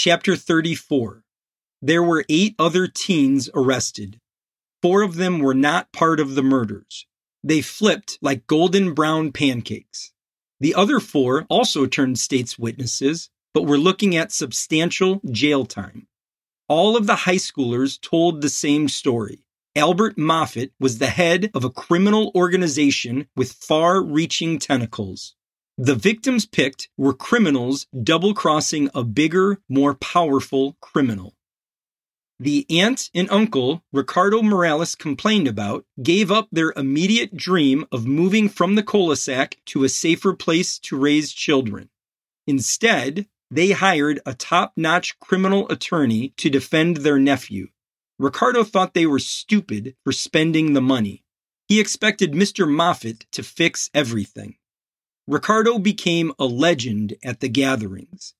Chapter 34 There were eight other teens arrested. Four of them were not part of the murders. They flipped like golden brown pancakes. The other four also turned state's witnesses, but were looking at substantial jail time. All of the high schoolers told the same story. Albert Moffit was the head of a criminal organization with far reaching tentacles. The victims picked were criminals double crossing a bigger, more powerful criminal. The aunt and uncle Ricardo Morales complained about gave up their immediate dream of moving from the cul-de-sac to a safer place to raise children. Instead, they hired a top-notch criminal attorney to defend their nephew. Ricardo thought they were stupid for spending the money. He expected Mr. Moffit to fix everything. Ricardo became a legend at the gatherings.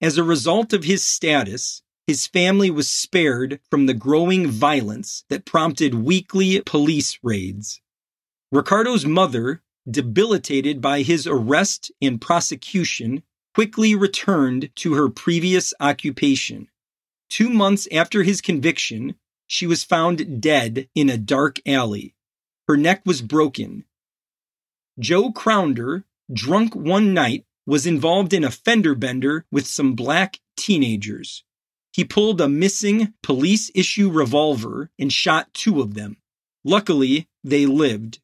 As a result of his status, his family was spared from the growing violence that prompted weekly police raids. Ricardo's mother, debilitated by his arrest and prosecution, quickly returned to her previous occupation. Two months after his conviction, she was found dead in a dark alley. Her neck was broken. Joe Crownder, drunk one night, was involved in a fender bender with some black teenagers. He pulled a missing police issue revolver and shot two of them. Luckily, they lived.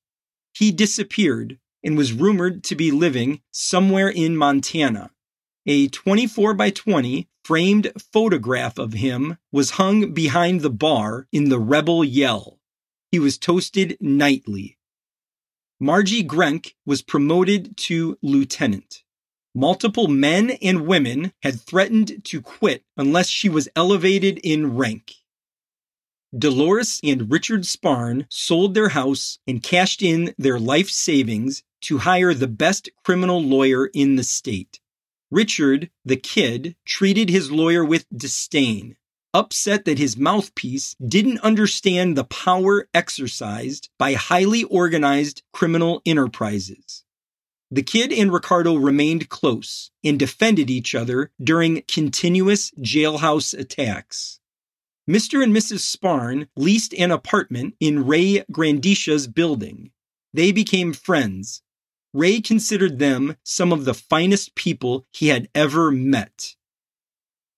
He disappeared and was rumored to be living somewhere in Montana. A 24 by 20 framed photograph of him was hung behind the bar in the Rebel Yell. He was toasted nightly. Margie Grenk was promoted to lieutenant. Multiple men and women had threatened to quit unless she was elevated in rank. Dolores and Richard Sparn sold their house and cashed in their life savings to hire the best criminal lawyer in the state. Richard, the kid, treated his lawyer with disdain, upset that his mouthpiece didn't understand the power exercised by highly organized criminal enterprises. The kid and Ricardo remained close and defended each other during continuous jailhouse attacks. Mr. and Mrs. Sparn leased an apartment in Ray Grandisha's building. They became friends. Ray considered them some of the finest people he had ever met.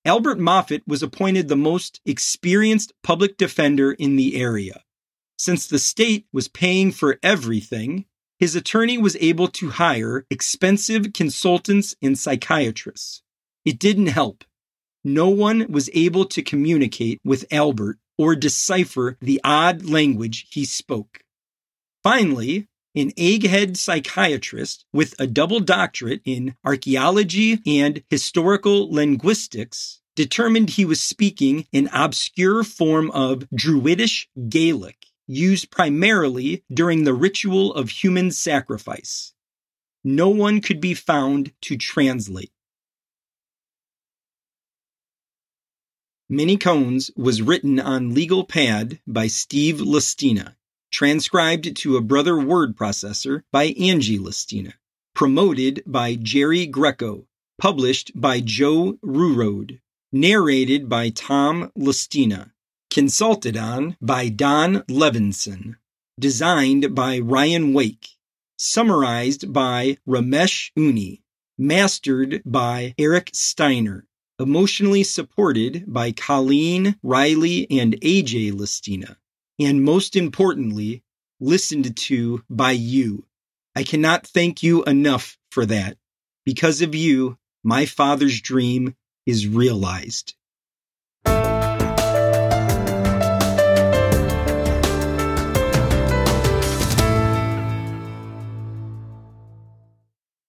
Albert Moffit was appointed the most experienced public defender in the area. Since the state was paying for everything, his attorney was able to hire expensive consultants and psychiatrists. It didn't help. No one was able to communicate with Albert or decipher the odd language he spoke. Finally, an egghead psychiatrist with a double doctorate in archaeology and historical linguistics determined he was speaking an obscure form of Druidish Gaelic used primarily during the ritual of human sacrifice. No one could be found to translate. Many Cones was written on legal pad by Steve Listina, transcribed to a brother word processor by Angie Listina, promoted by Jerry Greco, published by Joe Rurode, narrated by Tom Listina, Consulted on by Don Levinson. Designed by Ryan Wake. Summarized by Ramesh Uni. Mastered by Eric Steiner. Emotionally supported by Colleen, Riley, and AJ Listina. And most importantly, listened to by you. I cannot thank you enough for that. Because of you, my father's dream is realized.